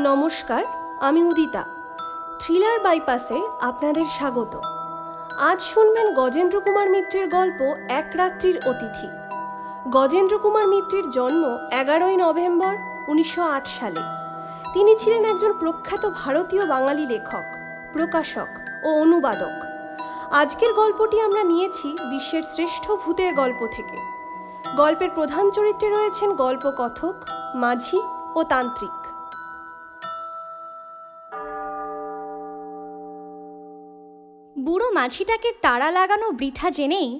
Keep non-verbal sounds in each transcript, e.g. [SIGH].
নমস্কার, আমি উদিতা। থ্রিলার বাইপাসে আপনাদের স্বাগত। আজ শুনবেন গজেন্দ্র কুমার মিত্রের গল্প এক রাত্রির অতিথি। গজেন্দ্র কুমার মিত্রের জন্ম এগারোই নভেম্বর উনিশশো আট সালে। তিনি ছিলেন একজন প্রখ্যাত ভারতীয় বাঙালি লেখক, প্রকাশক ও অনুবাদক। আজকের গল্পটি আমরা নিয়েছি বিশ্বের শ্রেষ্ঠ ভূতের গল্প থেকে। গল্পের প্রধান চরিত্রে রয়েছেন গল্পকথক, মাঝি ও তান্ত্রিক। বুড়ো মাঝিটাকে তাড়া লাগানো বৃথা জেনেই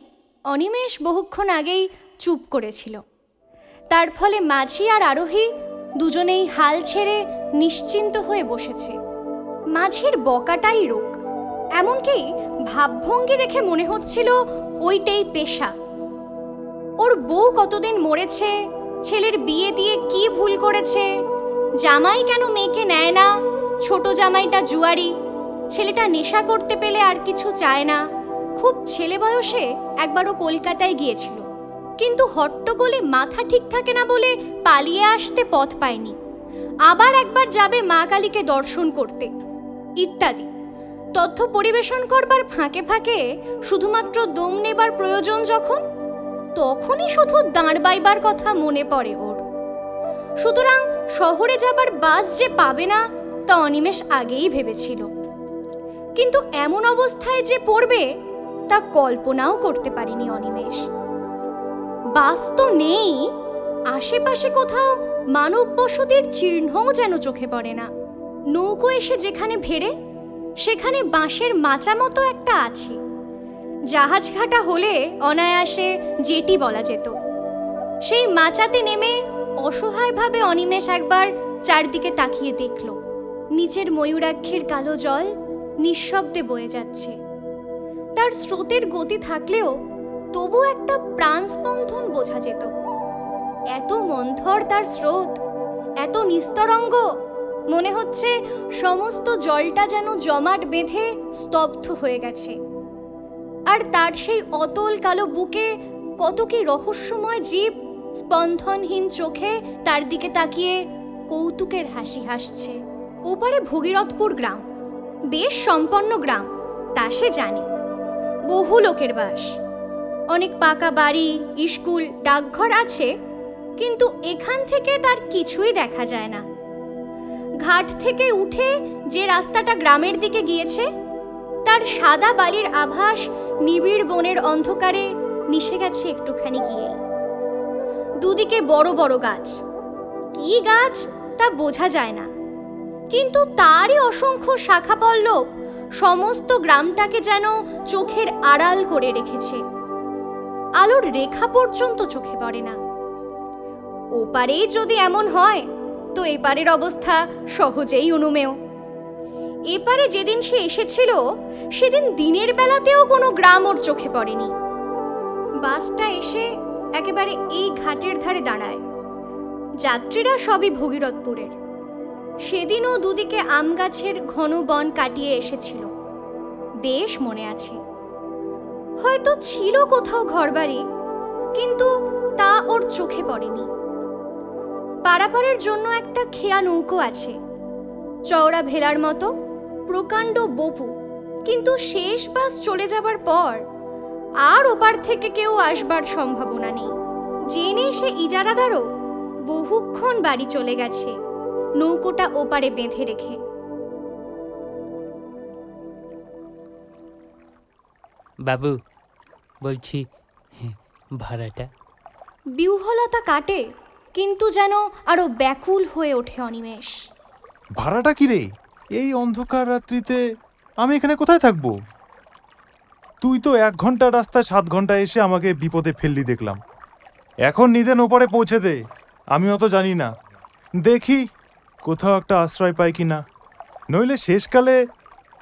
অনিমেষ বহুক্ষণ আগেই চুপ করেছিল। তার ফলে মাঝি আর আরোহী দুজনেই হাল ছেড়ে নিশ্চিন্ত হয়ে বসেছে। মাঝির বকাটাই রোগ, এমনকি ভাবভঙ্গি দেখে মনে হচ্ছিল ওইটাই পেশা। ওর বউ কতদিন মরেছে, ছেলের বিয়ে দিয়ে কি ভুল করেছে, জামাই কেন মেয়েকে নেয় না, ছোট জামাইটা জুয়ারি ছেলেটা নেশা করতে পেলে আর কিছু চায় না। খুব ছেলে বয়সে একবারও কলকাতায় গিয়েছিল। কিন্তু হট্টগোলে মাথা ঠিক থাকে না বলে পালিয়ে আসতে পথ পায়নি। আবার একবার যাবে মা কালীকে দর্শন করতে। ইত্যাদি। তথ্য পরিবেশন করবার ফাঁকে ফাঁকে শুধুমাত্র দম নেবার প্রয়োজন যখন, তখনই শুধু দাঁড় বাইবার কথা মনে পড়ে ওর। সুতরাং শহরে যাবার বাস যে পাবে না, তা অনিমেষ আগেই ভেবেছিল। কিন্তু এমন অবস্থায় যে পড়বে, তা কল্পনাও করতে পারেনি অনিমেষ। বাস তো নেই, আশেপাশে কোথাও মানব বসতির চিহ্নও যেন চোখে পড়ে না। নৌকো এসে যেখানে ভেড়ে, সেখানে বাঁশের মাচা মতো একটা আছে। জাহাজ ঘাটা হলে অনায়াসে জেটি বলা যেত। সেই মাচাতে নেমে অসহায়ভাবে অনিমেষ একবার চারদিকে তাকিয়ে দেখল। নিচের ময়ূরাক্ষের কালো জল নিঃশব্দে বয়ে যাচ্ছে। তার স্রোতের গতি থাকলেও তবু একটা প্রাণস্পন্দন বোঝা যেত। এত মন্থর তার স্রোত, এত নিস্তরঙ্গ, মনে হচ্ছে সমস্ত জলটা যেন জমাট বেঁধে স্তব্ধ হয়ে গেছে। আর তার সেই অতল কালো বুকে কত কি রহস্যময় জীব স্পন্দনহীন চোখে তার দিকে তাকিয়ে কৌতুকের হাসি হাসছে। ওপারে ভগীরথপুর গ্রাম। বেশ সম্পন্ন গ্রাম, তা সে জানে। বহু লোকের বাস। অনেক পাকা বাড়ি, স্কুল, ডাকঘর আছে, কিন্তু এখান থেকে তার কিছুই দেখা যায় না। ঘাট থেকে উঠে যে রাস্তাটা গ্রামের দিকে গিয়েছে, তার সাদা বালির আভাস নিবিড় বনের অন্ধকারে মিশে গেছে একটুখানি গিয়েই। দুদিকে বড় বড় গাছ। কি গাছ তা বোঝা যায় না। কিন্তু তারই অসংখ্য শাখা পল্লব সমস্ত গ্রামটাকে যেন চোখের আড়াল করে রেখেছে। আলোর রেখা পর্যন্ত চোখে পড়ে না। ওপারেই যদি এমন হয়, তো এপারের অবস্থা সহজেই অনুমেয় এপারে যেদিন সে এসেছিল, সেদিন দিনের বেলাতেও কোনো গ্রাম ওর চোখে পড়েনি। বাসটা এসে একেবারে এই ঘাটের ধারে দাঁড়ায়। যাত্রীরা সবই ভগীরথপুরের। সেদিনও দুদিকে আম গাছের ঘন বন কাটিয়ে এসেছিল। বেশ মনে আছে। হয়তো ছিল কোথাও ঘরবাড়ি, কিন্তু তা ওর চোখে পড়েনি। পারাপারের জন্য একটা খেয়া নৌকো আছে। চওড়া ভেলার মতো, প্রকাণ্ড বপু, কিন্তু শেষ বাস চলে যাবার পর আর ওপার থেকে কেউ আসবার সম্ভাবনা নেই। জেনে সে ইজারাদারও বহুক্ষণ বাড়ি চলে গেছে। নৌকোটা ওপারে বেঁধে রেখে। বাবু বলছি ভাড়াটা? বিউহলতা কাটে কিন্তু যেন আরও ব্যাকুল হয়ে ওঠে অনিমেষ। ভাড়াটা কি রে? এই অন্ধকার রাত্রিতে আমি এখানে কোথায় থাকব? তুই তো এক ঘণ্টা রাস্তা সাত ঘণ্টা এসে আমাকে বিপদে ফেললি দেখলাম। এখন নিদেন ওপারে পৌঁছে দে আমি অত জানি না। দেখি কোথাও একটা আশ্রয় পাই কি না? নইলে শেষকালে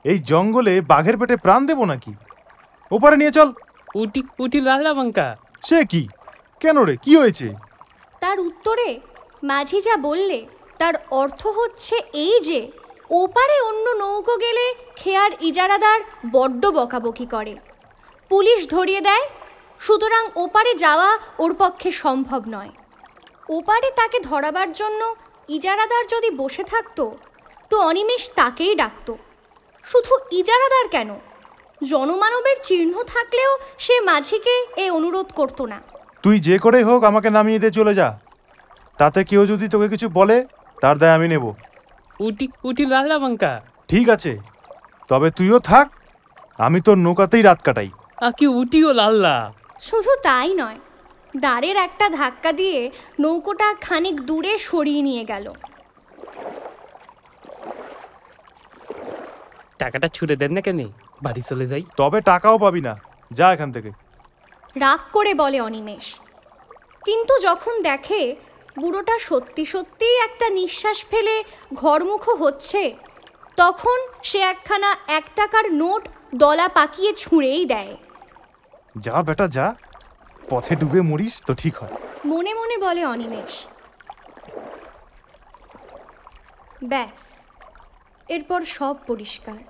এই জঙ্গলে বাঘের পেটে প্রাণ দেবো নাকি? ওপারে নিয়ে চল। উটি উটি লাল্লা বাঙ্কা সে কি? কেন রে কি হয়েছে? তার উত্তরে মাঝি যা বললে তার অর্থ হচ্ছে এই যে ওপারে অন্য নৌকো গেলে খেয়ার ইজারাদার বড্ড বকাবকি করে। পুলিশ ধরিয়ে দেয় সুতরাং ওপারে যাওয়া ওর পক্ষে সম্ভব নয়। ওপারে তাকে ধরাবার জন্য ইজারাদার যদি বসে থাকতো তো অনিমেষ তাকেই ডাকতো। শুধু ইজারাদার কেন? জনমানবের চিহ্ন থাকলেও সে মাঝিকে এ অনুরোধ করতো না। তুই যে করেই হোক আমাকে নামিয়ে দিয়ে চলে যা। তাতে কেউ যদি তোকে কিছু বলে তার দায় আমি নেব। উটি উটি লাল্লা বাঙ্কা ঠিক আছে তবে তুইও থাক আমি তোর নৌকাতেই রাত কাটাই। আকি উটিও লাল্লা। শুধু তাই নয় দাঁড়ের একটা ধাক্কা দিয়ে নৌকোটা খানিক দূরে সরিয়ে নিয়ে গেল। টাকাটা ছুড়ে দেন না কেন? বাড়ি চলে যাই। তবে টাকাও পাবি না। যা এখান থেকে। রাগ করে বলে অনিমেষ। কিন্তু যখন দেখে বুড়োটা সত্যি সত্যিই একটা নিঃশ্বাস ফেলে ঘরমুখো হচ্ছে তখন সে একখানা এক টাকার নোট দলা পাকিয়ে ছুঁড়েই দেয়। যা বেটা যা। পথে ডুবে মরিস তো ঠিক হয়। মনে মনে বলে অনিমেষ। ব্যাস, এরপর সব পরিষ্কার।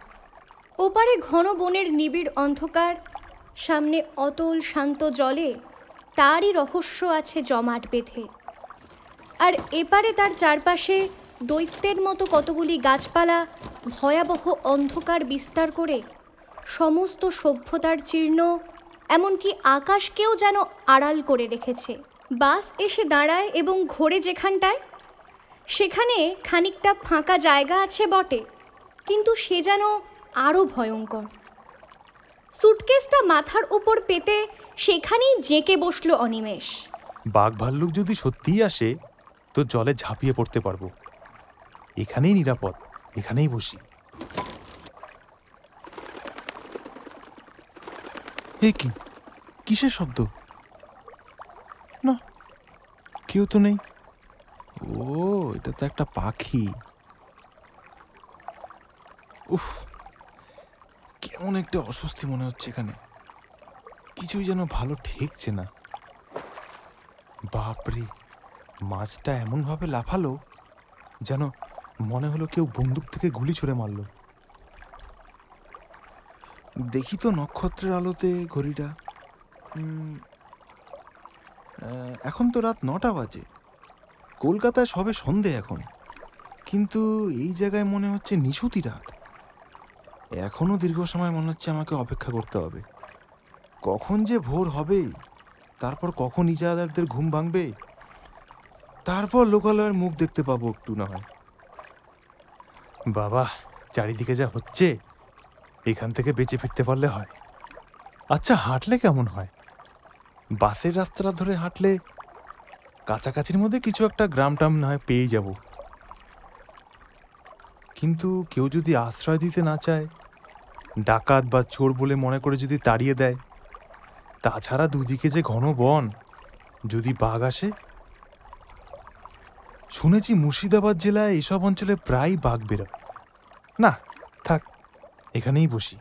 ওপারে ঘন বনের নিবিড় অন্ধকার, সামনে অতল শান্ত জলে তারই রহস্য আছে জমাট বেঁধে। আর এপারে তার চারপাশে দৈত্যের মতো কতগুলি গাছপালা ভয়াবহ অন্ধকার বিস্তার করে সমস্ত সভ্যতার চিহ্ন এমনকি আকাশকেও যেন আড়াল করে রেখেছে। বাস এসে দাঁড়ায় এবং ঘোরে যেখানটায়। সেখানে খানিকটা ফাঁকা জায়গা আছে বটে, কিন্তু সে যেন আরও ভয়ঙ্কর। সুটকেসটা মাথার উপর পেতে সেখানেই জেঁকে বসল অনিমেষ। বাঘ ভাল্লুক যদি সত্যিই আসে, তো জলে ঝাঁপিয়ে পড়তে পারব। এখানেই নিরাপদ, এখানেই বসি। এ কি? কিসের শব্দ? না, কেউ তো নেই। ও, এটা তো একটা পাখি। উফ, কেমন একটা অস্বস্তি মনে হচ্ছে এখানে। কিছুই যেন ভালো ঠেকছে না। বাপরে, মাছটা এমনভাবে লাফালো, যেন মনে হলো কেউ বন্দুক থেকে গুলি ছুড়ে মারল। দেখি তো নক্ষত্রের আলোতে ঘড়িটা। এখন তো রাত নটা বাজে। কলকাতায় সবে সন্ধে এখন। কিন্তু এই জায়গায় মনে হচ্ছে নিশুতি রাত। এখনও দীর্ঘ সময় মনে হচ্ছে আমাকে অপেক্ষা করতে হবে। কখন যে ভোর হবে, তারপর কখন ইজারাদারদের ঘুম ভাঙবে, তারপর লোকালয়ের মুখ দেখতে পাবো একটু না হয়। বাবা, চারিদিকে যা হচ্ছে। এখান থেকে বেঁচে ফিরতে পারলে হয়। আচ্ছা হাঁটলে কেমন হয়? বাসের রাস্তাটা ধরে হাঁটলে কাছাকাছির মধ্যে কিছু একটা গ্রাম টাম না হয় পেয়ে যাব। কিন্তু কেউ যদি আশ্রয় দিতে না চায়, ডাকাত বা চোর বলে মনে করে যদি তাড়িয়ে দেয়, তাছাড়া দুদিকে যে ঘন বন, যদি বাঘ আসে? শুনেছি মুর্শিদাবাদ জেলায় এসব অঞ্চলে প্রায় বাঘ বেরোয়। না, থাক এখানেই বসি।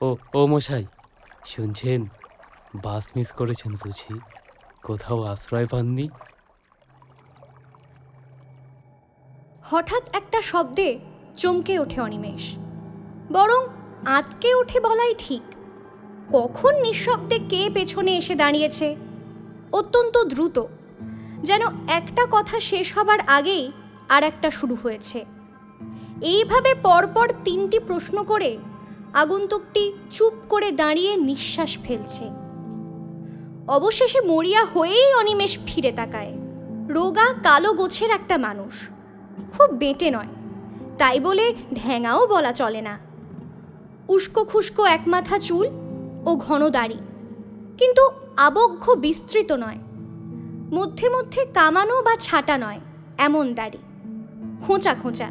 ও ও মশাই শুনছেন? বাস মিস করেছেন বুঝি। কোথাও আশ্রয় পাননি? হঠাৎ একটা শব্দে চমকে ওঠে অনিমেষ। বরং আতকে ওঠে বলাই ঠিক। কখন নিঃশব্দে কে পেছনে এসে দাঁড়িয়েছে? অত্যন্ত দ্রুত। যেন একটা কথা শেষ হবার আগেই আর একটা শুরু হয়েছে। এইভাবে পরপর তিনটি প্রশ্ন করে আগন্তুকটি চুপ করে দাঁড়িয়ে নিঃশ্বাস ফেলছে। অবশেষে মরিয়া হয়েই অনিমেষ ফিরে তাকায়। রোগা কালো গোছের একটা মানুষ। খুব বেটে নয়। তাই বলে ঢ্যাঙাও বলা চলে না। উস্কো খুস্কো এক মাথা চুল ও ঘন দাড়ি। কিন্তু আবক্ষ বিস্তৃত নয়। মধ্যে মধ্যে কামানো বা ছাটা নয়, এমন দাড়ি। খোঁচা খোঁচা।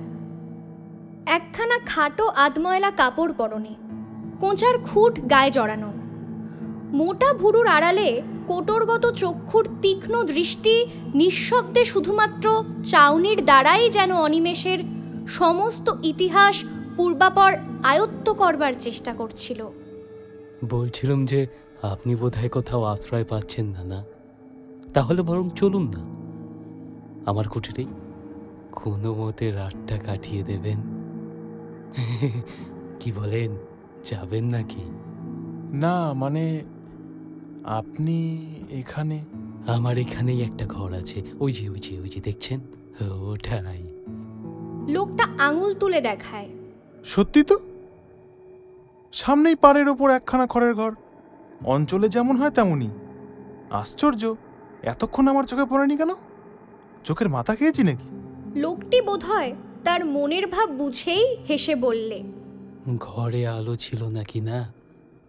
একখানা খাটো আদময়লা কাপড় পরনে কোঁচার খুঁট গায়ে জড়ানো। মোটা ভুরুর আড়ালে কোটরগত চক্ষুর তীক্ষ্ণ দৃষ্টি নিঃশব্দে শুধুমাত্র চাউনির দ্বারাই যেন অনিমেষের সমস্ত ইতিহাস পূর্বাপর আয়ত্ত করবার চেষ্টা করছিল। বলছিলাম যে আপনি বোধহয় কোথাও আশ্রয় পাচ্ছেন না না তাহলে বরং চলুন না। আমার কুটিরেই কোনো মতে রাতটা কাটিয়ে দেবেন। [LAUGHS] কি বলেন যাবেন নাকি? না মানে আপনি এখানে? আমার এখানেই একটা ঘর আছে। ওই যে ওই যে ওই যে দেখছেন? ওটাই। লোকটা আঙুল তুলে দেখায়। সত্যি তো? সামনেই পাড়ের ওপর একখানা খড়ের ঘর। অঞ্চলে যেমন হয় তেমনই। আশ্চর্য! এতক্ষণ আমার চোখে পড়েনি কেন? চোখের মাথা খেয়েছি নাকি? লোকটি বোধহয় তার মনের ভাব বুঝেই হেসে বললে ঘরে আলো ছিল নাকি না?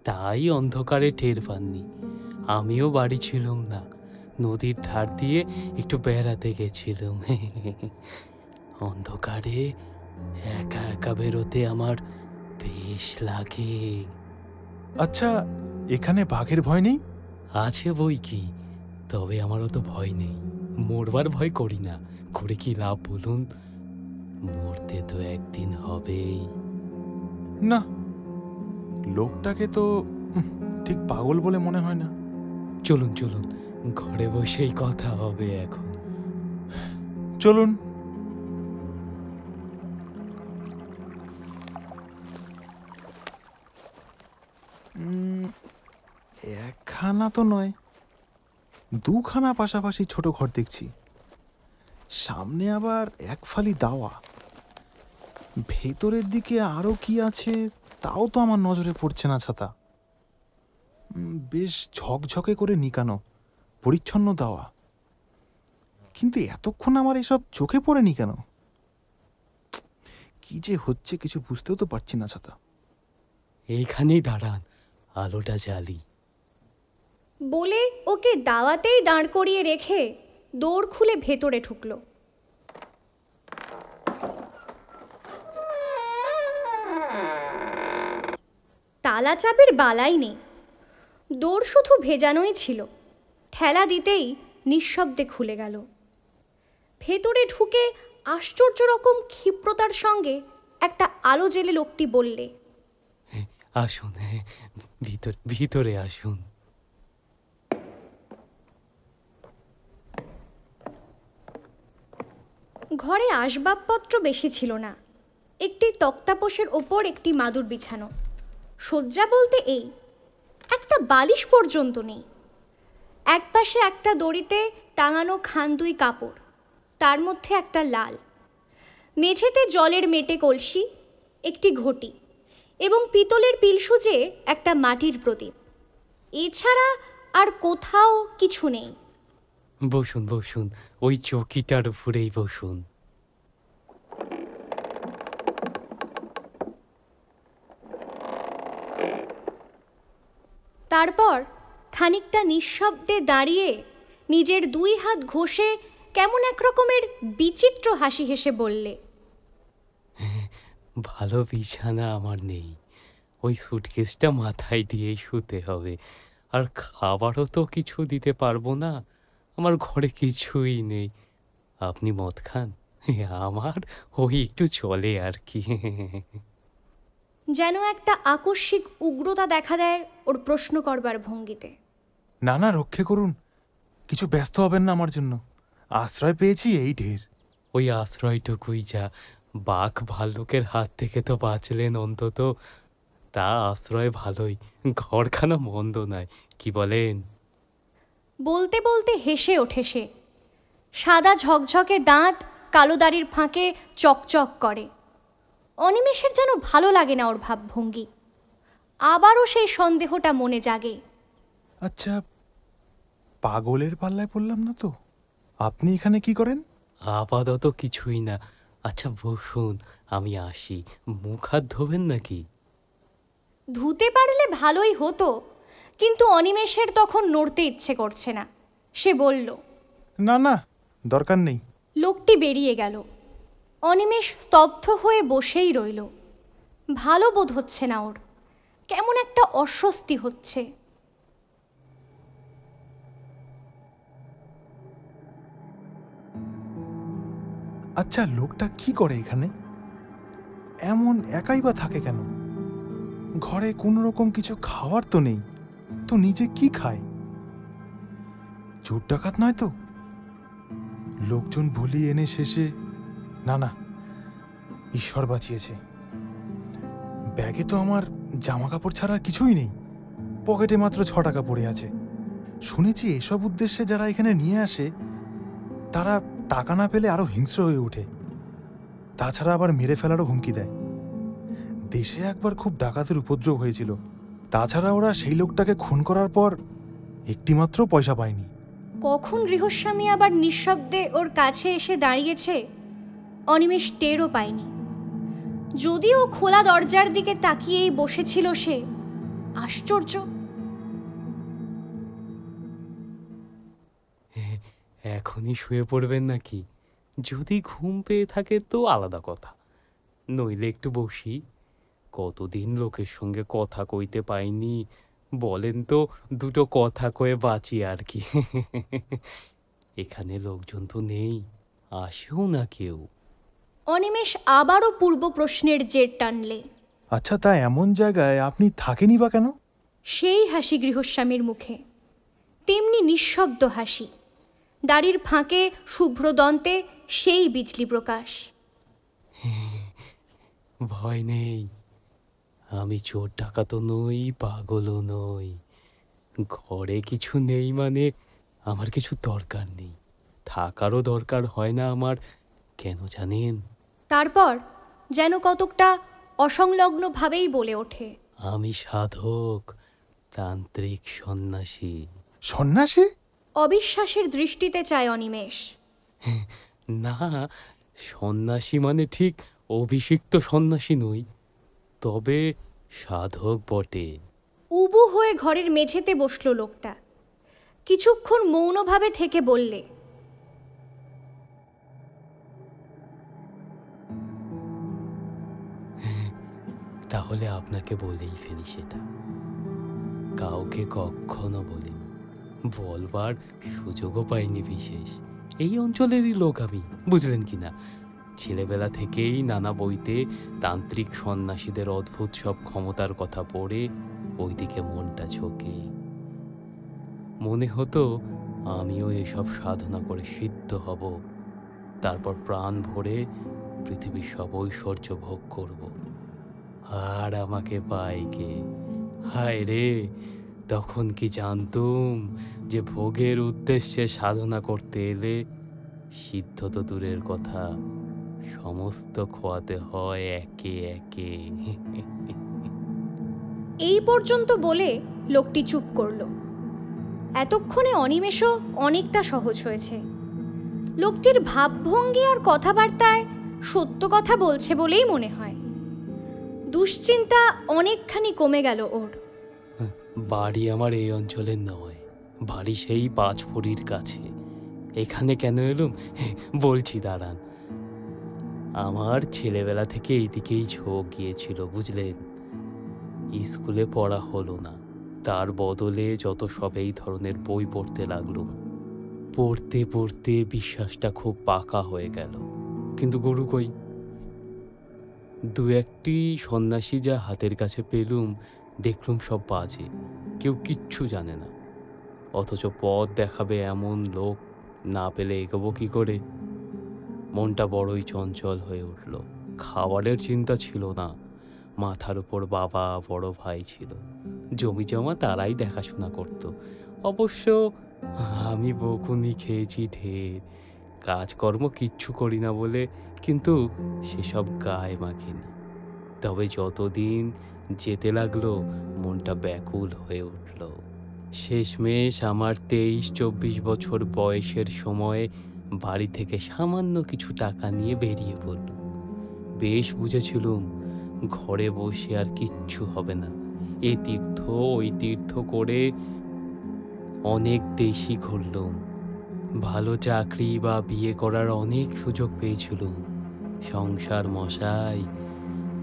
তাই অন্ধকারে টের পাননি। আমিও বাড়ি ছিলাম না। নদীর ধার দিয়ে একটু বেড়াতে গেছিলাম। [LAUGHS] অন্ধকারে একা একা বেরোতে আমার বেশ লাগে। আচ্ছা এখানে বাঘের ভয় নেই? আছে বই কি? তবে আমারও তো ভয় নেই। মরবার ভয় করি না। করে কি লাভ বলুন? মরতে তো একদিন হবেই। না লোকটাকে তো ঠিক পাগল বলে মনে হয় না। চলুন চলুন ঘরে বসেই কথা হবে এখন। চলুন। একখানা তো নয়। দুখানা পাশাপাশি ছোট ঘর দেখছি। সামনে আবার এক ফালি দাওয়া। ভেতরের দিকে আরও কি আছে, তাও তো আমার নজরে পড়ছে না ছাতা। বেশ ঝকঝকে করে নিকানো, পরিচ্ছন্ন দাওয়া। কিন্তু এতক্ষণ আমার এসব চোখে পড়েনি কেন? কি যে হচ্ছে কিছু বুঝতেও তো পারছি না ছাতা। এইখানেই দাঁড়ান, আলোটা জ্বালি। বলে ওকে দাওয়াতেই দাঁড় করিয়ে রেখে দৌড় খুলে ভেতরে ঢুকলো। তালা চাবির বালাই নেই। দৌড় শুধু ভেজানোই ছিল। ঠেলা দিতেই নিঃশব্দে খুলে গেল। ভেতরে ঢুকে আশ্চর্য রকম ক্ষিপ্রতার সঙ্গে একটা আলো জেলে লোকটি বললে আসুন হ্যাঁ ভিতরে আসুন। ঘরে আসবাবপত্র বেশি ছিল না। একটি তক্তাপোষের ওপর একটি মাদুর বিছানো। শয্যা বলতে এই, একটা বালিশ পর্যন্ত নেই। একপাশে একটা দড়িতে টাঙানো খান দুই কাপড়, তার মধ্যে একটা লাল। মেঝেতে জলের মেটে কলসি, একটি ঘটি এবং পিতলের পিলসুজে একটা মাটির প্রদীপ। এছাড়া আর কোথাও কিছু নেই। বসুন বসুন। ওই চৌকিটার উপরেই বসুন। তারপর খানিকটা নিঃশব্দে দাঁড়িয়ে নিজের দুই হাত ঘষে কেমন এক রকমের বিচিত্র হাসি হেসে বললে ভালো বিছানা আমার নেই। ওই সুটকেসটা মাথায় দিয়েই শুতে হবে। আর খাবারও তো কিছু দিতে পারব না। আমার ঘরে কিছুই নেই। আপনি মদ খান? আমার? ওই একটু চলে আর কি। যেন একটা আকস্মিক উগ্রতা দেখা দেয় ওর প্রশ্ন করবার ভঙ্গিতে। না না রক্ষে করুন। কিছু ব্যস্ত হবেন না আমার জন্য। আশ্রয় পেয়েছি এই ঢের। ওই আশ্রয়টুকুই যা। বাঘ ভাল্লুকের হাত থেকে তো বাঁচলেন অন্তত। তা আশ্রয় ভালোই। ঘরখানা মন্দ নয় কি বলেন? বলতে বলতে হেসে ওঠে সে। সাদা ঝকঝকে দাঁত কালো দাড়ির ফাঁকে চকচক করে। অনিমেষের যেন ভালো লাগে না ওর ভাবভঙ্গি। আবারও সেই সন্দেহটা মনে জাগে। আচ্ছা পাগলের পাল্লায় পড়লাম না তো? আপনি এখানে কি করেন? আপাতত কিছুই না। আচ্ছা বসুন আমি আসি। মুখ হাত ধোবেন নাকি? ধুতে পারলে ভালোই হতো। কিন্তু অনিমেষের তখন নড়তে ইচ্ছে করছে না। সে বলল না না দরকার নেই। লোকটি বেরিয়ে গেল। অনিমেষ স্তব্ধ হয়ে বসেই রইল। ভালো বোধ হচ্ছে না ওর। কেমন একটা অস্বস্তি হচ্ছে। আচ্ছা লোকটা কি করে এখানে? এমন একাই বা থাকে কেন? ঘরে কোনো রকম কিছু খাওয়ার তো নেই। তো নিজে কি খায়? চোর ডাকাত নয় তো? লোকজন ভুলিয়ে এনে শেষে, না না, ঈশ্বর বাঁচিয়েছে। ব্যাগে তো আমার জামা কাপড় ছাড়া কিছুই নেই। পকেটে মাত্র ছ টাকা পড়ে আছে। শুনেছি এসব উদ্দেশ্যে যারা এখানে নিয়ে আসে, তারা টাকা না পেলে আরও হিংস্র হয়ে ওঠে। তাছাড়া আবার মেরে ফেলারও হুমকি দেয়। দেশে একবার খুব ডাকাতের উপদ্রব হয়েছিল। তাছাড়া ওরা সেই লোকটাকে খুন করার পর একটিমাত্র পয়সা পায়নি। কখন গৃহস্বামী আবার নিঃশব্দে ওর কাছে এসে দাঁড়িয়েছে অনিমেষ টেরও পায়নি। যদিও খোলা দরজার দিকে তাকিয়েই বসেছিল সে আশ্চর্য। এখনই শুয়ে পড়বেন নাকি? যদি ঘুম পেয়ে থাকে তো আলাদা কথা। নইলে একটু বসি। কতদিন লোকের সঙ্গে কথা কইতে পাইনি? বলেন তো দুটো কথা কয়ে বাঁচি আর কি। এখানে লোকজন তো নেই আসেও না কেউ। অনিমেষ আবারও পূর্ব প্রশ্নের জের টানলে। আচ্ছা তা এমন জায়গায় আপনি থাকেনই বা কেন? সেই হাসি গৃহস্বামীর মুখে। তেমনি নিঃশব্দ হাসি। দাড়ির ফাঁকে শুভ্র দন্তে সেই বিজলি প্রকাশ। ভয় নেই। আমি চোর টাকা তো নই পাগলও নই। ঘরে কিছু নেই মানে আমার কিছু দরকার নেই। থাকারও দরকার হয় না আমার কেন জানেন? তারপর যেন কতকটা অসংলগ্নভাবেই বলে ওঠে। আমি সাধক তান্ত্রিক সন্ন্যাসী। সন্ন্যাসী? অবিশ্বাসের দৃষ্টিতে চায় অনিমেষ। না সন্ন্যাসী মানে ঠিক অভিষিক্ত সন্ন্যাসী নই। তবে সাধক বটে। উবু হয়ে ঘরের মেঝেতে বসল লোকটা। কিছুক্ষণ মৌনভাবে থেকে বললে তাহলে আপনাকে বলেই ফেলি সেটা। কাউকে কখনো বলিনি। বলবার সুযোগও পাইনি বিশেষ। এই অঞ্চলেরই লোক আমি বুঝলেন কি না ছেলেবেলা থেকেই নানা বইতে তান্ত্রিক সন্ন্যাসীদের অদ্ভুত সব ক্ষমতার কথা পড়ে ওইদিকে মনটা ঝোঁকে। মনে হতো আমিও এসব সাধনা করে সিদ্ধ হব, তারপর প্রাণ ভরে পৃথিবীর সব ঐশ্বর্য ভোগ করব। আর আমাকে পায় কে? হায় রে, তখন কি জানতুম যে ভোগের উদ্দেশ্যে সাধনা করতে এলে সিদ্ধ তো দূরের কথা। সমস্ত খোয়াতে হয় একে একে। এই পর্যন্ত বলে লোকটি চুপ করল। এতক্ষণে অনিমেষও অনেকটা সহজ হয়েছে। লোকটির ভাবভঙ্গি আর কথাবার্তায় সত্য কথা বলছে বলেই মনে হয়। দুশ্চিন্তা অনেকখানি কমে গেল ওর। বাড়ি আমার এই অঞ্চলের নয় বাড়ি সেই পাঁচ ফড়ির কাছে। এখানে কেন এলুম? বলছি দাঁড়ান। আমার ছেলেবেলা থেকে এইদিকেই ঝোঁক গিয়েছিল, বুঝলেন? স্কুলে পড়া হলো না। তার বদলে যত সব এই ধরনের বই পড়তে লাগলুম পড়তে পড়তে বিশ্বাসটা খুব পাকা হয়ে গেল। কিন্তু গরু কই? দু একটি সন্ন্যাসী যা হাতের কাছে পেলুম, দেখলুম সব বাজে, কেউ কিচ্ছু জানে না। অথচ পথ দেখাবে এমন লোক, না পেলে এগোবো কি করে? মনটা বড়ই চঞ্চল হয়ে উঠল। খাবারের চিন্তা ছিল না। মাথার উপর বাবা বড় ভাই ছিল। জমি জমা তারাই দেখাশোনা করত। অবশ্য আমি বকুনি খেয়েছি ঢের। কাজকর্ম কিচ্ছু করি না বলে কিন্তু সেসব গায়ে মাখিনি। তবে যতদিন যেতে লাগল, মনটা ব্যাকুল হয়ে উঠল। শেষমেশ আমার তেইশ চব্বিশ বছর বয়সের সময়ে বাড়ি থেকে সামান্য কিছু টাকা নিয়ে বেরিয়ে পড়ল। বেশ বুঝেছিলুম, ঘরে বসে আর কিচ্ছু হবে না। এ তীর্থ, ওই তীর্থ করে অনেক দেশই ঘুরলুম। ভালো চাকরি বা বিয়ে করার অনেক সুযোগ পেয়েছিলুম। সংসার মশাই,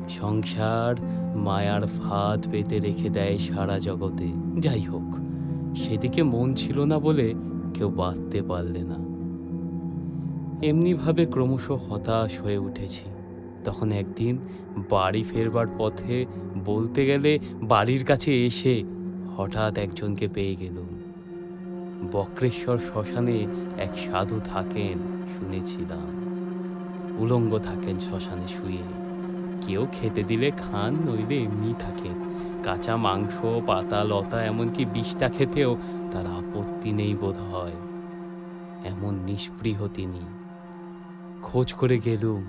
সংসার মায়ার ফাঁদ পেতে রেখে দেয় সারা জগতে। যাই হোক, সেদিকে মন ছিল না বলে কেউ বাঁধতে পারলে না। এমনিভাবে ক্রমশ হতাশ হয়ে উঠেছি। তখন একদিন বাড়ি ফেরবার পথে বলতে গেলে বাড়ির কাছে এসে হঠাৎ একজনকে পেয়ে গেলুম। বক্রেশ্বর শ্মশানে এক সাধু থাকেন শুনেছিলাম। উলঙ্গ থাকেন শ্মশানে শুয়ে। কেউ খেতে দিলে খান, নইলে এমনি থাকে কাঁচা মাংস, পাতা, লতা, এমনকি বিষটা খেতেও তার আপত্তি নেই বোধ হয় এমন নিষ্পৃহ তিনি। খোঁজ করে গেলুম।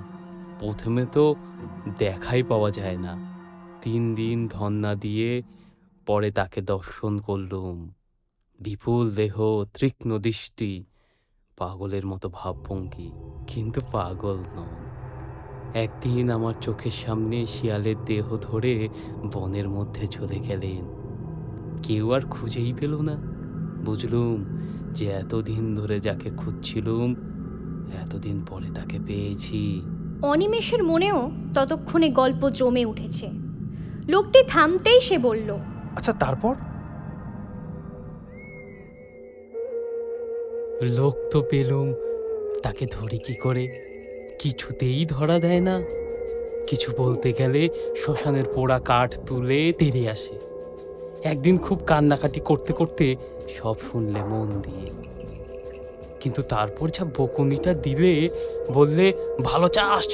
প্রথমে তো দেখাই পাওয়া যায় না। তিন দিন ধন্না দিয়ে পরে তাকে দর্শন করলুম। বিপুল দেহ, তীক্ষ্ণ দৃষ্টি, পাগলের মতো ভাবভঙ্গি। কিন্তু পাগল নন। একদিন আমার চোখের সামনে শিয়ালের দেহ ধরে বনের মধ্যে চলে গেলেন। কেউ আর খুঁজেই পেল না। বুঝলুম যে এতদিন ধরে যাকে খুঁজছিলুম এতদিন পরে তাকে পেয়েছি। অনিমেষের মনেও ততক্ষণে গল্প জমে উঠেছে। লোকটি থামতেই সে বলল আচ্ছা তারপর? লোক তো পেলুম তাকে ধরি কি করে? কিছুতেই ধরা দেয় না। কিছু বলতে গেলে শ্মশানের পোড়া কাঠ তুলে তেড়ে আসে। একদিন খুব কান্নাকাটি করতে করতে সব শুনলে মন দিয়ে কিন্তু তারপর যা বকুনিটা দিলে, বললে, ভালো চাস,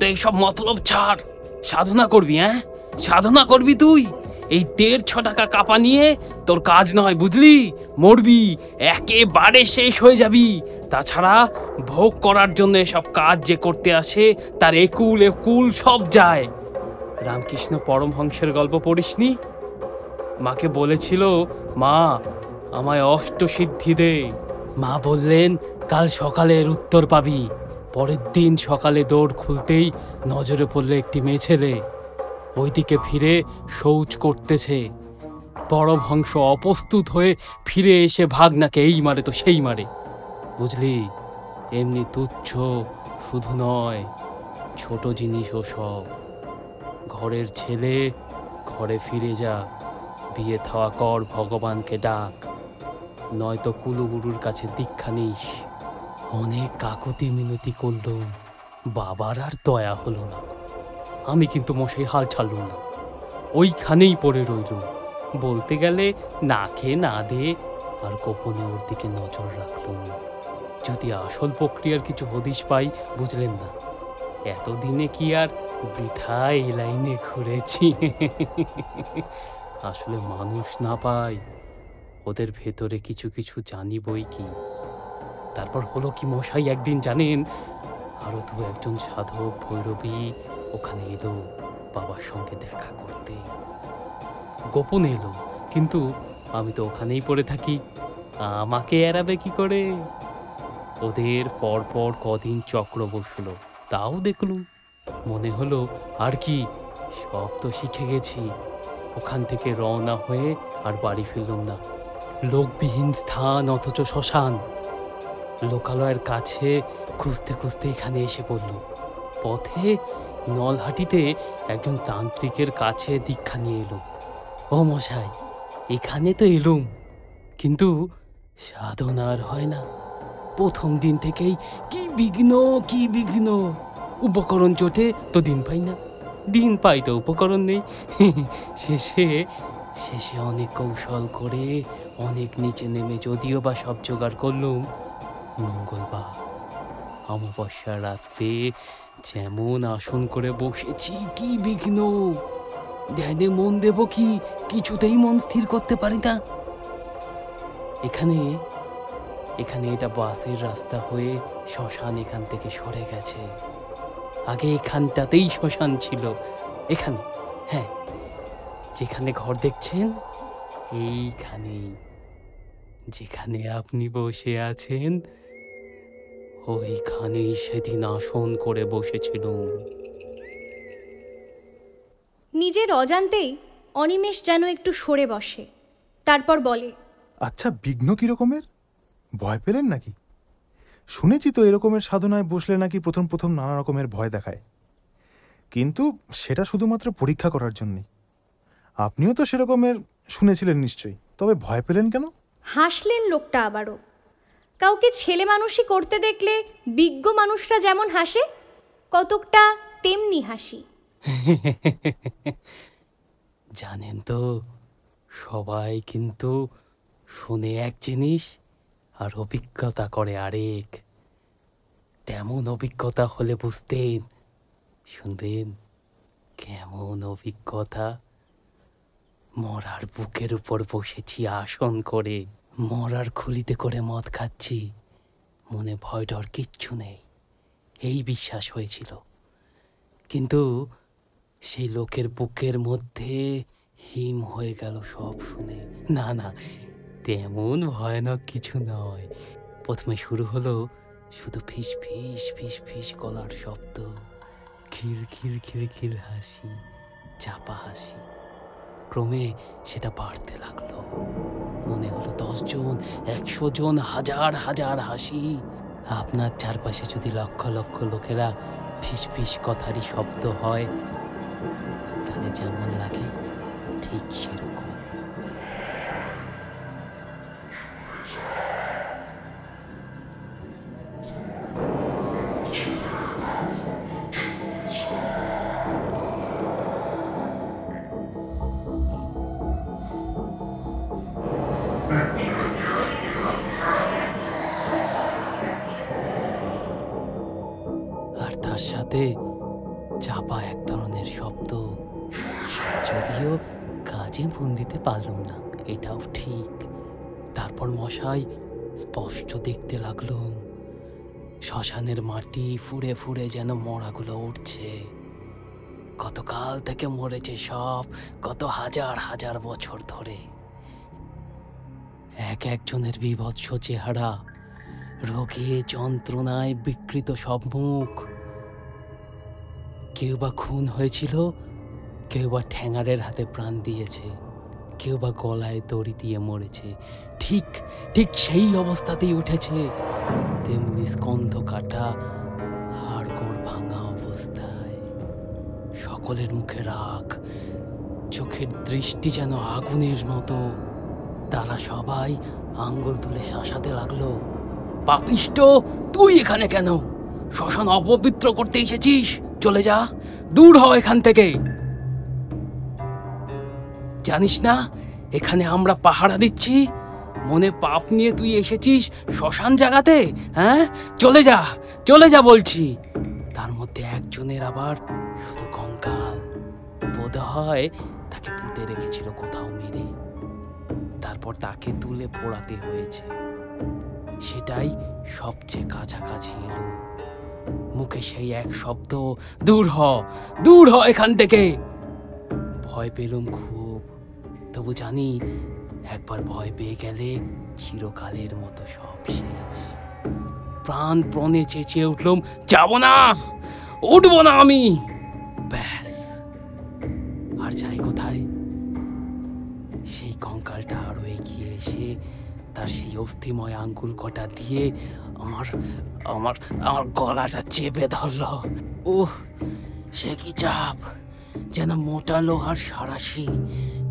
তো এইসব মতলব ছাড়। সাধনা করবি হ্যাঁ সাধনা করবি তুই? এই দেড় ছ টাকা কাপা নিয়ে তোর কাজ নয়, বুঝলি? মরবি, একেবারে শেষ হয়ে যাবি। তাছাড়া ভোগ করার জন্য সব কাজ যে করতে আসে, তার একুল একুল সব যায়। রামকৃষ্ণ পরমহংসের গল্প পড়িসনি? মাকে বলেছিল, মা, আমায় অষ্ট সিদ্ধি দে। মা বললেন, কাল সকালে এর উত্তর পাবি। পরের দিন সকালে দৌড় খুলতেই নজরে পড়ল একটি মেয়ে ছেলে। ওইদিকে ফিরে শৌচ করতেছে। পরমহংস অপ্রস্তুত হয়ে ফিরে এসে ভাগনাকে এই মারে তো সেই মারে। বুঝলি, এমনি তুচ্ছ শুধু নয়, ছোট জিনিসও সব। ঘরের ছেলে ঘরে ফিরে যা, বিয়ে থাওয়া কর ভগবানকে ডাক। নয়তো কুলুগুরুর কাছে দীক্ষা নিস অনেক কাকুতি মিনতি করলুম বাবার আর দয়া হলো না। আমি কিন্তু মশাই হাল ছাড়লুম না। ওইখানেই পড়ে রইলুম। বলতে গেলে না খেয়ে না দে আর গোপনে ওর দিকে নজর রাখলুম। যদি আসল প্রক্রিয়ার কিছু হদিশ পাই, বুঝলেন না। এতদিনে কি আর বৃথা এই লাইনে ঘুরেছি। আসলে মানুষ না পাই ওদের ভেতরে কিছু কিছু জানি বই কি? তারপর হলো কি মশাই একদিন জানেন আরও দু একজন সাধক ভৈরবী ওখানে এলো বাবার সঙ্গে দেখা করতে। গোপনে এলো, কিন্তু আমি তো ওখানেই পড়ে থাকি, আমাকে এড়াবে কি করে? ওদের পর পর কদিন চক্র বসল, তাও দেখলুম। মনে হলো আর কি, সব তো শিখে গেছি, ওখান থেকে রওনা হয়ে আর বাড়ি ফিরলুম না। লোকবিহীন স্থান, অথচ শ্মশান। লোকালয়ের কাছে খুঁজতে খুঁজতে এখানে এসে পড়ল। পথে নলহাটিতে একজন তান্ত্রিকের কাছে দীক্ষা নিয়ে এলো। ও মশাই, এখানে তো এলুম, কিন্তু সাধনার হয় না। প্রথম দিন থেকেই কি বিঘ্ন কি বিঘ্ন। উপকরণ চোটে তো দিন পাই না। দিন পাই তো উপকরণ নেই। [LAUGHS] শেষে শেষে অনেক কৌশল করে অনেক নিচে নেমে যদিও বা সব জোগাড় করলুম। মঙ্গলবার, অমাবস্যা রাত্রে যেমন আসন করে বসেছি কি বিঘ্ন? ধ্যানে মন দেব কি? কিছুতেই মন স্থির করতে পারি না। এখানে এখানে এটা বাসের রাস্তা হয়ে শ্মশান এখান থেকে সরে গেছে। আগে এখানটাতেই শ্মশান ছিল। এখানে হ্যাঁ। যেখানে ঘর দেখছেন এইখানেই। যেখানে আপনি বসে আছেন ওইখানেই সেদিন আসন করে বসেছিলুম। নিজের অজান্তেই অনিমেষ যেন একটু সরে বসে তারপর বলে আচ্ছা বিঘ্ন কি রকমের? ভয় পেলেন নাকি? শুনেছি তো এরকমের সাধনায় বসলে নাকি প্রথম প্রথম নানা রকমের ভয় দেখায়। কিন্তু সেটা শুধুমাত্র পরীক্ষা করার জন্যে আপনিও তো সেরকমের শুনেছিলেন নিশ্চয়ই। তবে ভয় পেলেন কেন? হাসলেন লোকটা আবারও। কাউকে ছেলে মানুষই করতে দেখলে বিজ্ঞ মানুষরা যেমন হাসে কতকটা তেমনি হাসি। [LAUGHS] জানেন তো সবাই কিন্তু শুনে এক জিনিস আর অভিজ্ঞতা করে আরেক। তেমন অভিজ্ঞতা হলে বুঝতেন শুনবেন কেমন অভিজ্ঞতা। মরার বুকের উপর বসেছি আসন করে। মরার খুলিতে করে মদ খাচ্ছি। মনে ভয় ডর কিচ্ছু নেই। এই বিশ্বাস হয়েছিল। কিন্তু সেই লোকের বুকের মধ্যে হিম হয়ে গেল সব শুনে। না না, তেমন ভয়ানক কিছু নয়। প্রথমে শুরু হলো শুধু ফিস ফিস ফিস ফিস গলার শব্দ। খিল খিল খিল খিল হাসি, চাপা হাসি। ক্রমে সেটা বাড়তে লাগল। মনে হলো দশজন একশো জন হাজার হাজার হাসি। আপনার চারপাশে যদি লক্ষ লক্ষ লোকেরা ফিস ফিস কথারই শব্দ হয়, তাহলে যেমন লাগে, ঠিক সেরকম। শ্মশানের মাটি ফুড়ে ফুড়ে যেন মরাগুলো উঠছে কতকাল থেকে মরেছে সব কত হাজার হাজার বছর ধরে। এক একজনের বিভৎস চেহারা, রোগে যন্ত্রণায় বিকৃত সব মুখ। কেউ বা খুন হয়েছিল, কেউ বা ঠ্যাঙারের হাতে প্রাণ দিয়েছে, কেউ বা গলায় দড়ি দিয়ে মরেছে ঠিক ঠিক সেই অবস্থাতেই উঠেছে। তেমনি স্কন্ধ কাটা হাড়গোড় ভাঙা অবস্থায়। সকলের মুখে রাগ, চোখের দৃষ্টি যেন আগুনের মতো। তারা সবাই আঙ্গুল তুলে শাসাতে লাগল পাপিষ্ট তুই এখানে কেন? শ্মশান অপবিত্র করতে এসেছিস, চলে যা, দূর হ এখান থেকে। জানিস না, এখানে আমরা পাহারা দিচ্ছি মনে পাপ নিয়ে তুই এসেছিস শ্মশান জাগাতে হ্যাঁ? চলে যা চলে যা বলছি। তার মধ্যে একজনের আবার শুধু কঙ্কাল। বোধ হয় তাকে পুঁতে রেখেছিল কোথাও মেরে। তারপর তাকে তুলে পোড়াতে হয়েছে। সেটাই সবচেয়ে কাছাকাছি এলো। মুখে সেই এক শব্দ, দূর হ দূর হ এখান থেকে। ভয় পেলুম খুব। তবু জানি একবার ভয় পেয়ে গেলে চিরকালের মতো সব শেষ। প্রাণ প্রণে চেঁচিয়ে উঠলুম, যাব না, উঠবো না আমি। ব্যাস, আর যাই কোথায়। সেই কঙ্কালটা আরও এগিয়ে এসে তার সেই অস্থিময় আঙ্গুল কটা দিয়ে আমার আমার আমার গলাটা চেপে ধরলো। উহ, সে কি চাপ, যেন মোটা লোহার সারাশি।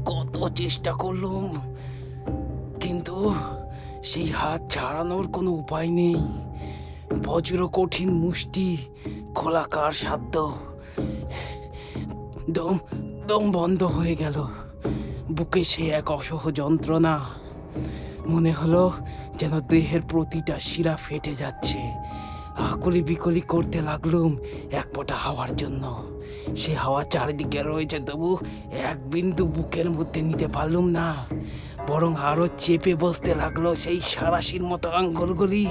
কত চেষ্টা করলুম কিন্তু সেই হাত ছাড়ানোর কোনো উপায় নেই। বজ্র কঠিন মুষ্টি খোলাকার সাধ্য, দম দম বন্ধ হয়ে গেল। বুকে সে এক অসহ যন্ত্রণা। মনে হলো যেন দেহের প্রতিটা শিরা ফেটে যাচ্ছে। আকুলি বিকলি করতে লাগলুম এক ফোঁটা হাওয়ার জন্য। সে হাওয়া চারিদিকে রয়েছে, তবু এক বিন্দু বুকের মধ্যে নিতে পারলুম না। বরং আরও চেপে বসতে লাগল সেই সারাশির মতো আঙ্গুলগুলি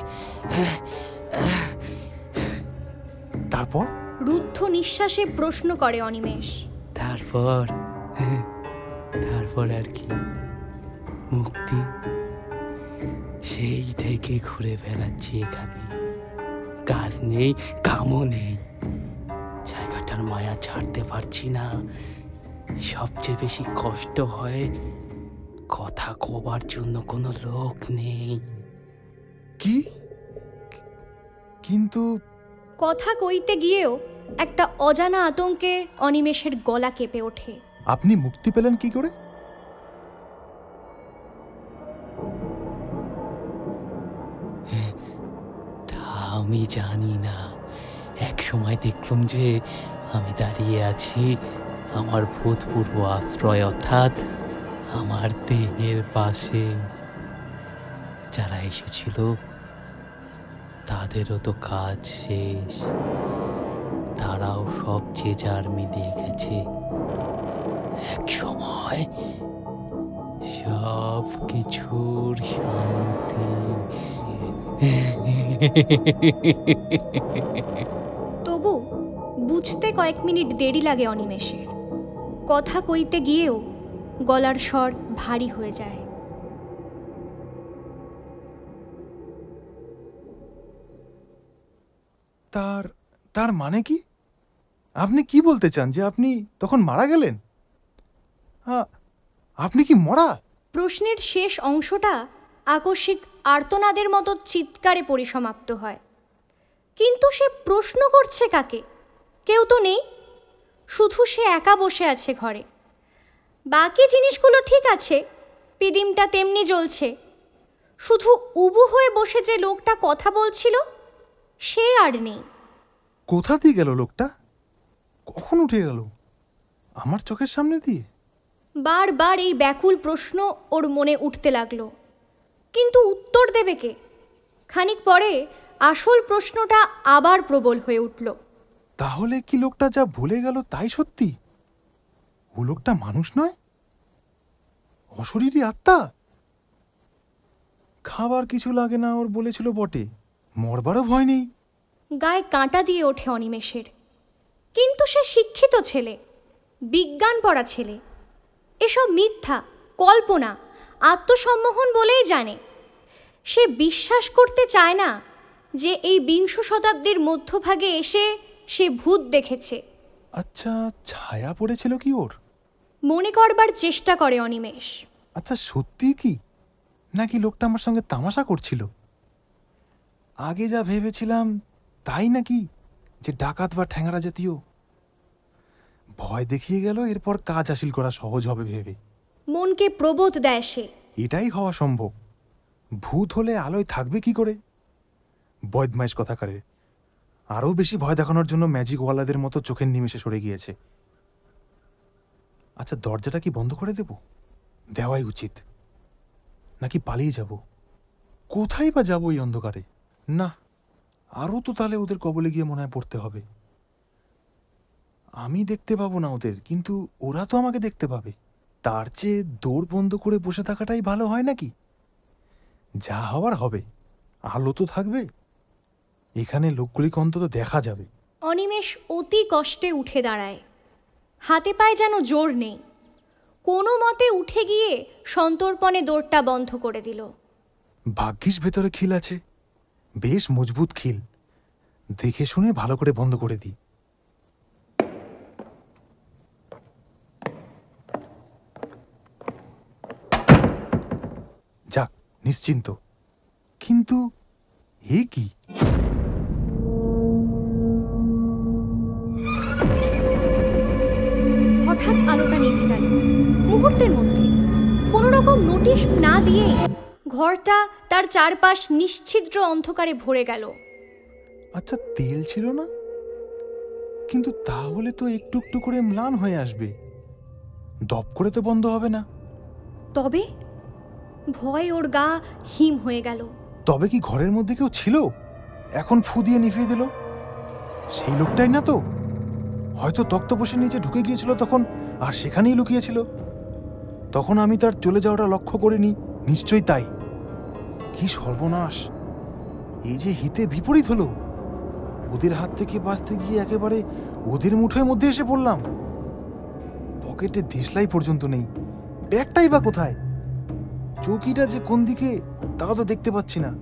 তারপর? রুদ্ধ নিঃশ্বাসে প্রশ্ন করে অনিমেষ। তারপর? তারপর আর কি? মুক্তি? সেই থেকে ঘুরে বেড়াচ্ছি এখানে। কাজ নেই কামও নেই। জায়গাটার মায়া ছাড়তে পারছি না। সবচেয়ে বেশি কষ্ট হয় কথা কবার জন্য কোনো লোক নেই। কি? কিন্তু কথা কইতে গিয়েও একটা অজানা আতঙ্কে অনিমেষের গলা কেঁপে ওঠে। আপনি মুক্তি পেলেন কি করে? তা আমি জানি না। এক সময় দেখলাম যে আমি দাঁড়িয়ে আছি আমার ভূতপূর্ব আশ্রয় অর্থাৎ আমার দেহের পাশে। যারা এসেছিল, তাদেরও তো কাজ শেষ। তারাও সব যে যার মিলিয়ে গেছে। এক সময় সব কিছুর শান্তি। তবু বুঝতে কয়েক মিনিট দেরি লাগে অনিমেষের। কথা কইতে গিয়েও গলার স্বর ভারী হয়ে যায়। তার তার মানে কি? আপনি কি বলতে চান যে আপনি তখন মারা গেলেন? আপনি কি মরা? প্রশ্নের শেষ অংশটা আকস্মিক আর্তনাদের মতো চিৎকারে পরিসমাপ্ত হয়। কিন্তু সে প্রশ্ন করছে কাকে? কেউ তো নেই। শুধু সে একা বসে আছে ঘরে। বাকি জিনিসগুলো ঠিক আছে। পিদিমটা তেমনি জ্বলছে। শুধু উবু হয়ে বসে যে লোকটা কথা বলছিল সে আর নেই। কোথা দিয়ে গেল লোকটা? কখন উঠে গেল? আমার চোখের সামনে দিয়ে? বারবার এই ব্যাকুল প্রশ্ন ওর মনে উঠতে লাগল। কিন্তু উত্তর দেবে কে? খানিক পরে আসল প্রশ্নটা আবার প্রবল হয়ে উঠল। তাহলে কি লোকটা যা ভুলে গেল তাই সত্যি? ও লোকটা মানুষ নয়? অশরীরই আত্মা? খাবার কিছু লাগে না ওর বলেছিল বটে। মরবারও ভয় নেই। গায়ে কাঁটা দিয়ে ওঠে অনিমেষের। কিন্তু সে শিক্ষিত ছেলে বিজ্ঞান পড়া ছেলে। এসব মিথ্যা কল্পনা আত্মসম্মোহন বলেই জানে। সে বিশ্বাস করতে চায় না যে এই বিংশ শতাব্দীর মধ্যভাগে এসে সে ভূত দেখেছে। আচ্ছা ছায়া পড়েছিল কি ওর? মনে করবার চেষ্টা করে অনিমেষ। আচ্ছা সত্যি কি? নাকি লোকটা আমার সঙ্গে তামাশা করছিল? আগে যা ভেবেছিলাম তাই নাকি? যে ডাকাত বা ঠ্যাংরা জাতীয়। ভয় দেখিয়ে গেল এরপর কাজ হাসিল করা সহজ হবে ভেবে। মনকে প্রবোধ দেয় সে। এটাই হওয়া সম্ভব। ভূত হলে আলোয় থাকবে কি করে? বদমাইশ কথাকারে আরও বেশি ভয় দেখানোর জন্য ম্যাজিকওয়ালাদের মতো চোখের নিমেষে সরে গিয়েছে। আচ্ছা দরজাটা কি বন্ধ করে দেব? দেওয়াই উচিত। নাকি পালিয়ে যাব? কোথায় বা যাব এই অন্ধকারে? না, আরও তো তাহলে ওদের কবলে গিয়ে মনে হয় পড়তে হবে। আমি দেখতে পাবো না ওদের, কিন্তু ওরা তো আমাকে দেখতে পাবে। তার চেয়ে দৌড় বন্ধ করে বসে থাকাটাই ভালো হয় নাকি? যা হওয়ার হবে। আলো তো থাকবে। এখানে লোকগুলিকে অন্তত দেখা যাবে। অনিমেষ অতি কষ্টে উঠে দাঁড়ায়। হাতে পায়ে যেন জোর নেই। কোনো মতে উঠে গিয়ে সন্তর্পণে দৌড়টা বন্ধ করে দিল। ভাগ্যিস ভেতরে খিল আছে। বেশ মজবুত খিল। দেখে শুনে ভালো করে বন্ধ করে দিই। যাক, নিশ্চিন্ত। কিন্তু এ কি? হঠাৎ আলোটা নিভে গেল। মুহূর্তের মধ্যে কোনো রকম নোটিশ না দিয়েই ঘরটা তার চারপাশ নিশ্ছিদ্র অন্ধকারে ভরে গেল। আচ্ছা তেল ছিল না? কিন্তু তাহলে তো একটু একটু করে ম্লান হয়ে আসবে। দপ করে তো বন্ধ হবে না। তবে ভয় ওর গা হিম হয়ে গেল। তবে কি ঘরের মধ্যে কেউ ছিল? এখন ফু দিয়ে নিভিয়ে দিল। সেই লোকটাই না তো? হয়তো তক্তপোষের নিচে ঢুকে গিয়েছিল তখন, আর সেখানেই লুকিয়েছিল। তখন আমি তার চলে যাওয়াটা লক্ষ্য করিনি, নিশ্চয়ই তাই। কি সর্বনাশ! এই যে হিতে বিপরীত হলো। ওদের হাত থেকে বাঁচতে গিয়ে একেবারে ওদের মুঠোয় মধ্যে এসে পড়লাম। পকেটে দেশলাই পর্যন্ত নেই। ব্যাগটাই বা কোথায়? চৌকিটা যে কোন দিকে, তাও তো দেখতে পাচ্ছি না।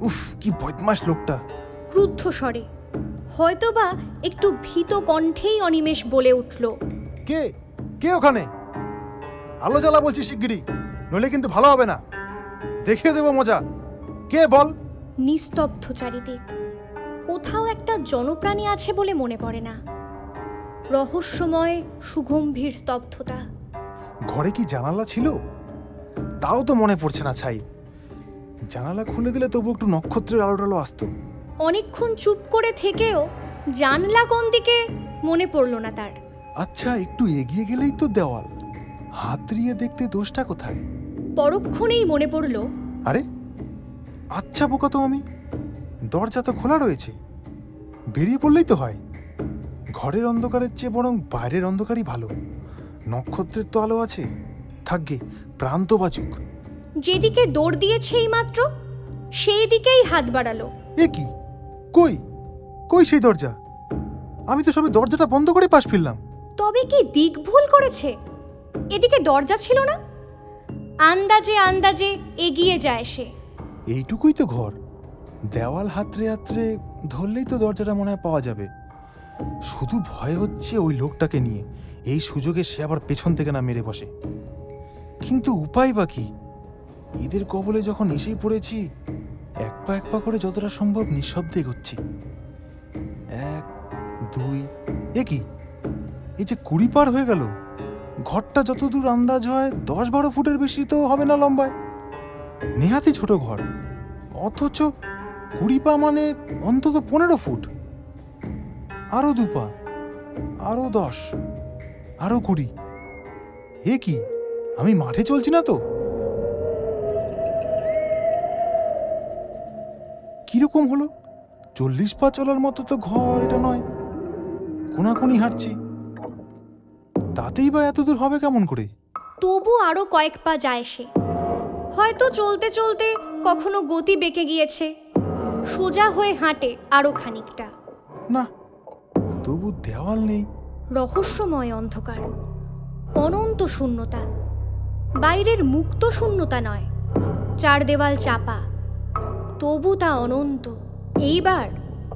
উফ, কি বদমাস লোকটা। ক্রুদ্ধ স্বরে। হয়তোবা একটু ভীত কণ্ঠেই অনিমেষ বলে উঠল। কে? কে ওখানে? আলো জ্বালা বলছি শিগগিরই নইলে কিন্তু ভালো হবে না। দেখিয়ে দেবো মজা। কে বল? নিস্তব্ধ চারিদিক। কোথাও একটা জনপ্রাণী আছে বলে মনে পড়ে না। রহস্যময় সুগম্ভীর স্তব্ধতা। ঘরে কি জানালা ছিল? তাও তো মনে পড়ছে না ছাই। জানালা খুলে দিলে তবু একটু নক্ষত্রের আলো টালো আসতো। অনেকক্ষণ চুপ করে থেকেও জানলা কোন দিকে মনে পড়ল না তার। আচ্ছা একটু এগিয়ে গেলেই তো দেওয়াল। হাত দিয়ে দেখতে দোষটা কোথায়? পরক্ষণেই মনে পড়ল আরে আচ্ছা বোকা তো আমি। দরজা তো খোলা রয়েছে। বেরিয়ে পড়লেই তো হয়। ঘরের অন্ধকারের চেয়ে বরং বাইরের অন্ধকারই ভালো। নক্ষত্রের তো আলো আছে। থাকবে প্রান্ত বাচুক যেদিকে দৌড় দিয়েছে এই মাত্র সেই দিকেই হাত বাড়ালো। এ কি? কই? কই সেই দরজা? আমি তো সবে দরজাটা বন্ধ করে পাশ ফিরলাম। তবে কি দিক ভুল করেছে? এদিকে দরজা ছিল না। আন্দাজে আন্দাজে এগিয়ে যায় সে। এইটুকুই তো ঘর। দেওয়াল হাতড়ে হাতড়ে ধরলেই তো দরজাটা মনে হয় পাওয়া যাবে। শুধু ভয় হচ্ছে ওই লোকটাকে নিয়ে। এই সুযোগে সে আবার পেছন থেকে না মেরে বসে। কিন্তু উপায় বা কি? এদের কবলে যখন এসেই পড়েছি এক পা এক পা করে যতটা সম্ভব নিঃশব্দে এগোচ্ছি। এক, দুই, এ কি? এই যে কুড়ি পার হয়ে গেল। ঘরটা যতদূর আন্দাজ হয় দশ বারো ফুটের বেশি তো হবে না লম্বায়। নেহাতি ছোট ঘর। অথচ কুড়ি পা মানে অন্তত পনেরো ফুট। আরও দু পা আরও দশ আরও কুড়ি। এ কি? আমি মাঠে চলছি না তো? কীরকম হলো? চল্লিশ পা চলার মতো তো ঘর এটা নয়। কোনাকুনি হাঁটছি। তাতেই বা এত দূর হবে কেমন করে? তবু আরও কয়েক পা যায় সে। হয়তো চলতে চলতে কখনো গতি বেঁকে গিয়েছে। সোজা হয়ে হাঁটে আরও খানিকটা। না তবু দেওয়াল নেই। রহস্যময় অন্ধকার। অনন্ত শূন্যতা। বাইরের মুক্ত শূন্যতা নয়। চার দেওয়াল চাপা। তবু তা অনন্ত। এইবার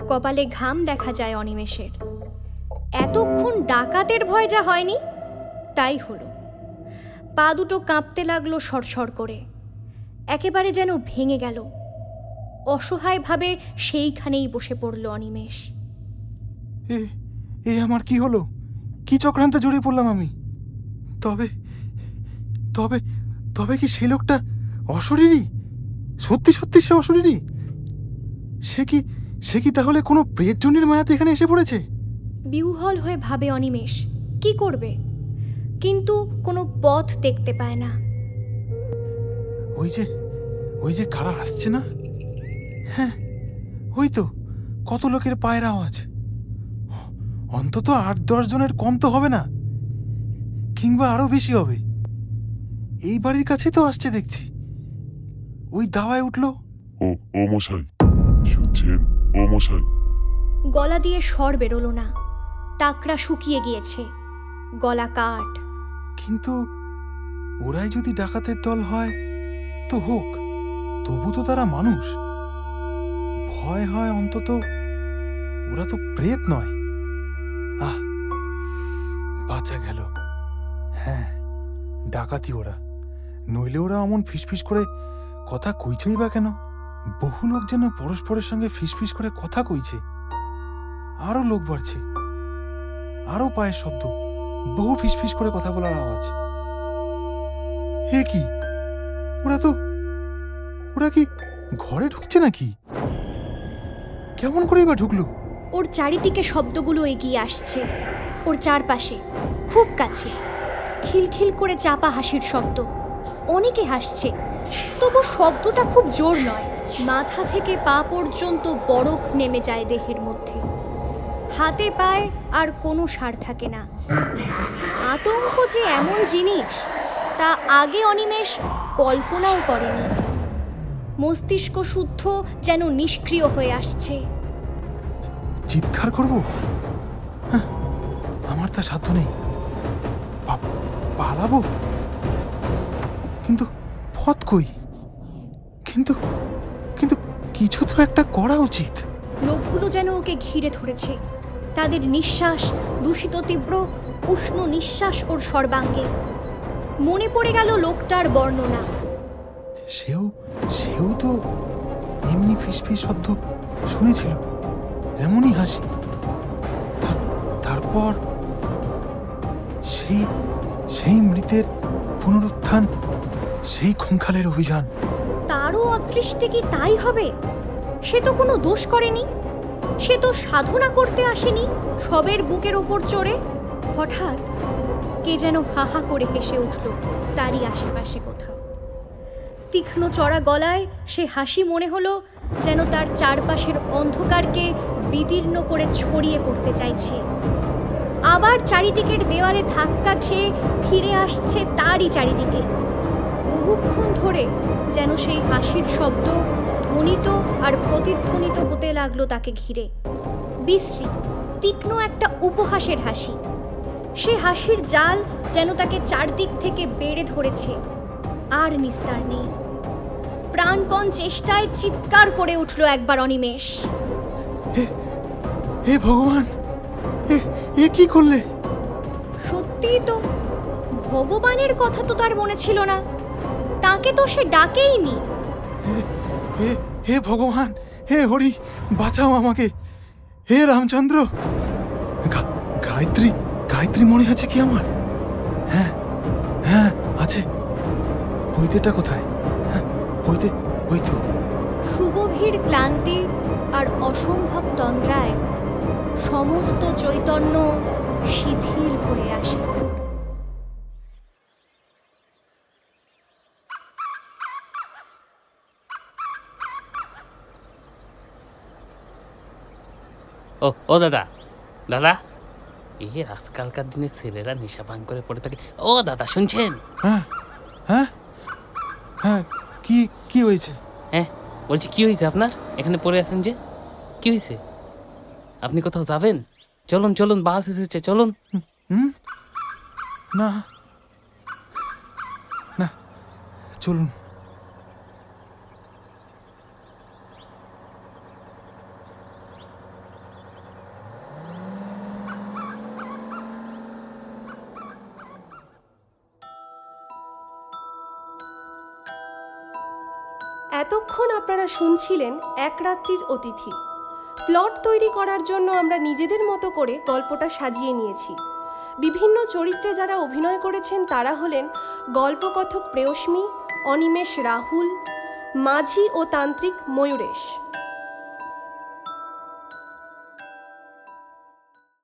কপালে ঘাম দেখা যায় অনিমেষের। এতক্ষণ ডাকাতের ভয় যা হয়নি, তাই হলো। পা দুটো কাঁপতে লাগল সরসর করে। একেবারে যেন ভেঙে গেল। অসহায়ভাবে সেইখানেই বসে পড়ল অনিমেষ। এ আমার কি হলো? কি চক্রান্তে জড়িয়ে পড়লাম আমি? তবে তবে তবে কি সেই লোকটা অশরীরই সত্যি সত্যি সে অশরীরই সে কি সে কি তাহলে কোনো প্রেতজনির মায়াতে এখানে এসে পড়েছে? বিউহল হয়ে ভাবে অনিমেষ কি করবে? কিন্তু কোনো পথ দেখতে পায় না। ওই যে ওই যে কারা আসছে না? হ্যাঁ ওই তো কত লোকের পায়ের আওয়াজ। অন্তত আট দশ জনের কম তো হবে না কিংবা আরও বেশি হবে। এই বাড়ির কাছে তো আসছে দেখছি। ওই দাওয়ায় উঠল? ও ও মশাই শুনছেন? ও মশাই। গলা দিয়ে স্বর বেরোলো না। টাকরা শুকিয়ে গিয়েছে। গলা কাঠ। কিন্তু ওরাই যদি ডাকাতের দল হয় তো হোক তবু তো তারা মানুষ। ভয় হয় অন্তত ওরা তো প্রেত নয়। আহ বাঁচা গেল। হ্যাঁ ডাকাতি ওরা। নইলে ওরা অমন ফিসফিস করে কথা কইছেই বা কেন? বহু লোক যেন পরস্পরের সঙ্গে ফিসফিস করে কথা কইছে। আরও লোক বাড়ছে। আরও পায়ের শব্দ। বহু ফিসফিস করে কথা বলার আওয়াজ। হে কি? ওরা তো ওরা কি ঘরে ঢুকছে নাকি? কেমন করেই বা ঢুকলো? ওর চারিদিকে শব্দগুলো এগিয়ে আসছে। ওর চারপাশে, খুব কাছে। খিলখিল করে চাপা হাসির শব্দ। অনেকে হাসছে। তবু শব্দটা খুব জোর নয়। মাথা থেকে পা পর্যন্ত বরফ নেমে যায় দেহের মধ্যে। হাতে পায়ে আর কোনো সার থাকে না। আতঙ্ক যে এমন জিনিস তা আগে অনিমেষ কল্পনাও করেনি। মস্তিষ্ক শুদ্ধ যেন নিষ্ক্রিয় হয়ে আসছে। চিৎকার করব? হ্যাঁ, আমার তা সাধ্য নেই। পালাবো? কিন্তু পথ কই? কিন্তু কিন্তু কিছু তো একটা করা উচিত। লোকগুলো যেন ওকে ঘিরে ধরেছে। তাদের নিঃশ্বাস দূষিত তীব্র উষ্ণ নিঃশ্বাস ওর সর্বাঙ্গে। মনে পড়ে গেল লোকটার বর্ণনা। সেও সেও তো এমনি ফিসফিস শব্দ শুনেছিল এমনই হাসি। তারপর সেই সেই মৃতের পুনরুত্থান সেই খঙ্কালের অভিযান। তারও অদৃষ্টে কি তাই হবে? সে তো কোনো দোষ করেনি। সে তো সাধনা করতে আসেনি সবের বুকের ওপর চড়ে। হঠাৎ কে যেন হাহা করে হেসে উঠল তারই আশেপাশে কোথাও। তীক্ষ্ণ চড়া গলায় সে হাসি মনে হলো যেন তার চারপাশের অন্ধকারকে বিদীর্ণ করে ছড়িয়ে পড়তে চাইছে। আবার চারিদিকের দেওয়ালে ধাক্কা খেয়ে ফিরে আসছে তারই চারিদিকে। বহুক্ষণ ধরে যেন সেই হাসির শব্দ ধ্বনিত আর প্রতিধ্বনিত হতে লাগল তাকে ঘিরে। বিশ্রী তীক্ষ্ণ একটা উপহাসের হাসি। সে হাসির জাল যেন তাকে চারদিক থেকে বেড়ে ধরেছে। আর নিস্তার নেই। প্রাণপণ চেষ্টায় চিৎকার করে উঠল একবার অনিমেষ। হে ভগবান এ কি করলে? সত্যিই তো ভগবানের কথা তো তার মনে ছিল না। তাকে তো সে ডাকেইনি। হে হে ভগবান হে হরি বাঁচাও আমাকে। হে রামচন্দ্র। গা- গায়ত্রী গায়ত্রী মনে আছে কি আমার? হ্যাঁ হ্যাঁ আছে। বইতেটা কোথায়? হ্যাঁ বইতে ওই তো সুগভীর ক্লান্তি আর অসম্ভব তন্দ্রায় সমস্ত চৈতন্য শিথিল হয়ে আসে। ও ও দাদা। দাদা? এই আজকালকার দিনে ছেলেরা নেশা ভাঙ করে পড়ে থাকে। ও দাদা শুনছেন? হ্যাঁ হ্যাঁ হ্যাঁ কি কি হয়েছে? হ্যাঁ বলছি কি হয়েছে আপনার? এখানে পড়ে আছেন যে? কি হয়েছে? আপনি কোথাও যাবেন? চলুন চলুন বাস এসেছে চলুন। হুম? না না চলুন। শুনছিলেন এক রাত্রির অতিথি। প্লট তৈরি করার জন্য আমরা নিজেদের মতো করে গল্পটা সাজিয়ে নিয়েছি। বিভিন্ন চরিত্রে যারা অভিনয় করেছেন তারা হলেন গল্পকথক প্রেয়স্মী অনিমেষ রাহুল, মাঝি ও তান্ত্রিক ময়ূরেশ।